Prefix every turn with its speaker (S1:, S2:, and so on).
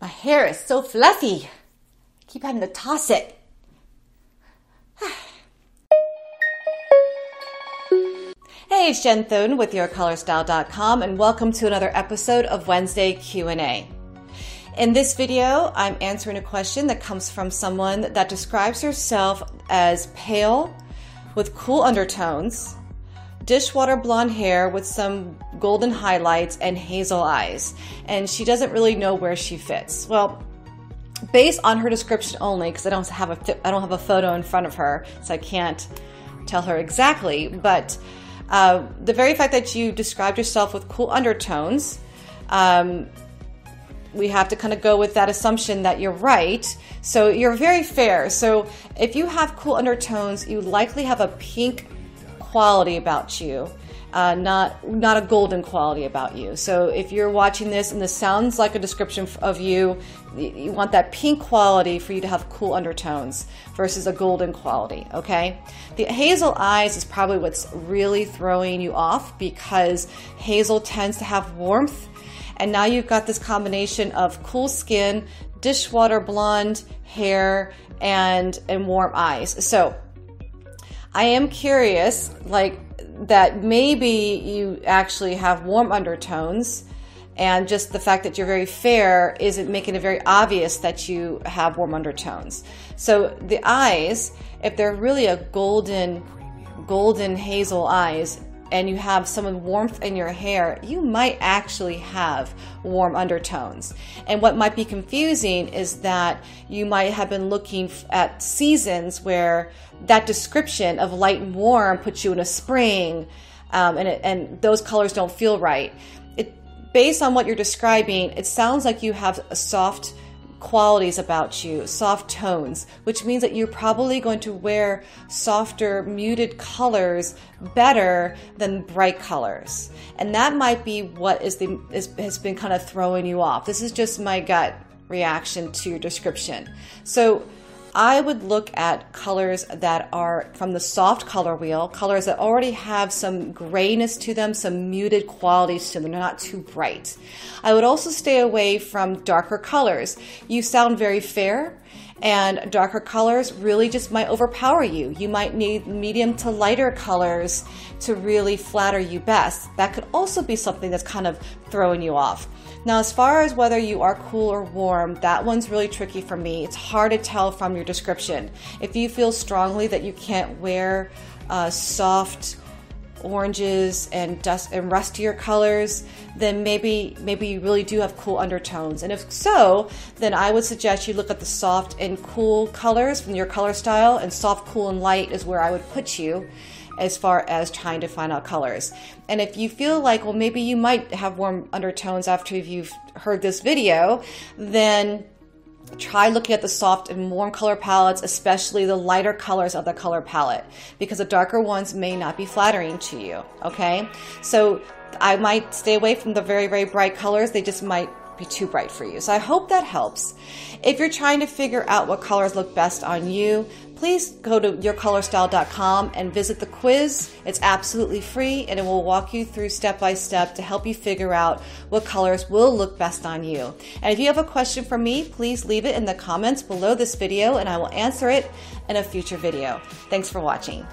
S1: My hair is so fluffy. I keep having to toss it. hey, it's Jen Thune with YourColorStyle.com and welcome to another episode of Wednesday Q&A. In this video, I'm answering a question that comes from someone that describes herself as pale with cool undertones, dishwater blonde hair with some golden highlights and hazel eyes. And she doesn't really know where she fits. Well, based on her description only, because I don't have a I don't have a photo in front of her, so I can't tell her exactly. But uh, the very fact that you described yourself with cool undertones, um, we have to kind of go with that assumption that you're right. So you're very fair. So if you have cool undertones, you likely have a pink quality about you. Uh, not not a golden quality about you. So if you're watching this and this sounds like a description of you, you want that pink quality for you to have cool undertones versus a golden quality. Okay, the hazel eyes is probably what's really throwing you off because hazel tends to have warmth, and now you've got this combination of cool skin, dishwater blonde hair, and and warm eyes. So I am curious, like that maybe you actually have warm undertones and just the fact that you're very fair isn't making it very obvious that you have warm undertones. So the eyes, if they're really a golden, golden hazel eyes, and you have some warmth in your hair, you might actually have warm undertones. And what might be confusing is that you might have been looking at seasons where that description of light and warm puts you in a spring, um, and, it, and those colors don't feel right. It, based on what you're describing, it sounds like you have a soft qualities about you, soft tones, which means that you're probably going to wear softer, muted colors better than bright colors. And that might be what is the is, has been kind of throwing you off. This is just my gut reaction to your description. So I would look at colors that are from the soft color wheel, colors that already have some grayness to them, some muted qualities to them, they're not too bright. I would also stay away from darker colors. You sound very fair, and darker colors really just might overpower you. You might need medium to lighter colors to really flatter you best. That could also be something that's kind of throwing you off. Now, as far as whether you are cool or warm, that one's really tricky for me. It's hard to tell from your description. If you feel strongly that you can't wear uh, soft oranges and dust and rustier colors, then maybe maybe you really do have cool undertones. And if so, then I would suggest you look at the soft and cool colors from your color style, and soft, cool, and light is where I would put you as far as trying to find out colors. And if you feel like, well, maybe you might have warm undertones after you've heard this video, then try looking at the soft and warm color palettes, especially the lighter colors of the color palette, because the darker ones may not be flattering to you. Okay, so I might stay away from the very, very bright colors. They just might be too bright for you. So I hope that helps. If you're trying to figure out what colors look best on you, please go to yourcolorstyle.com and visit the quiz. It's absolutely free and it will walk you through step by step to help you figure out what colors will look best on you. And if you have a question for me, please leave it in the comments below this video and I will answer it in a future video. Thanks for watching.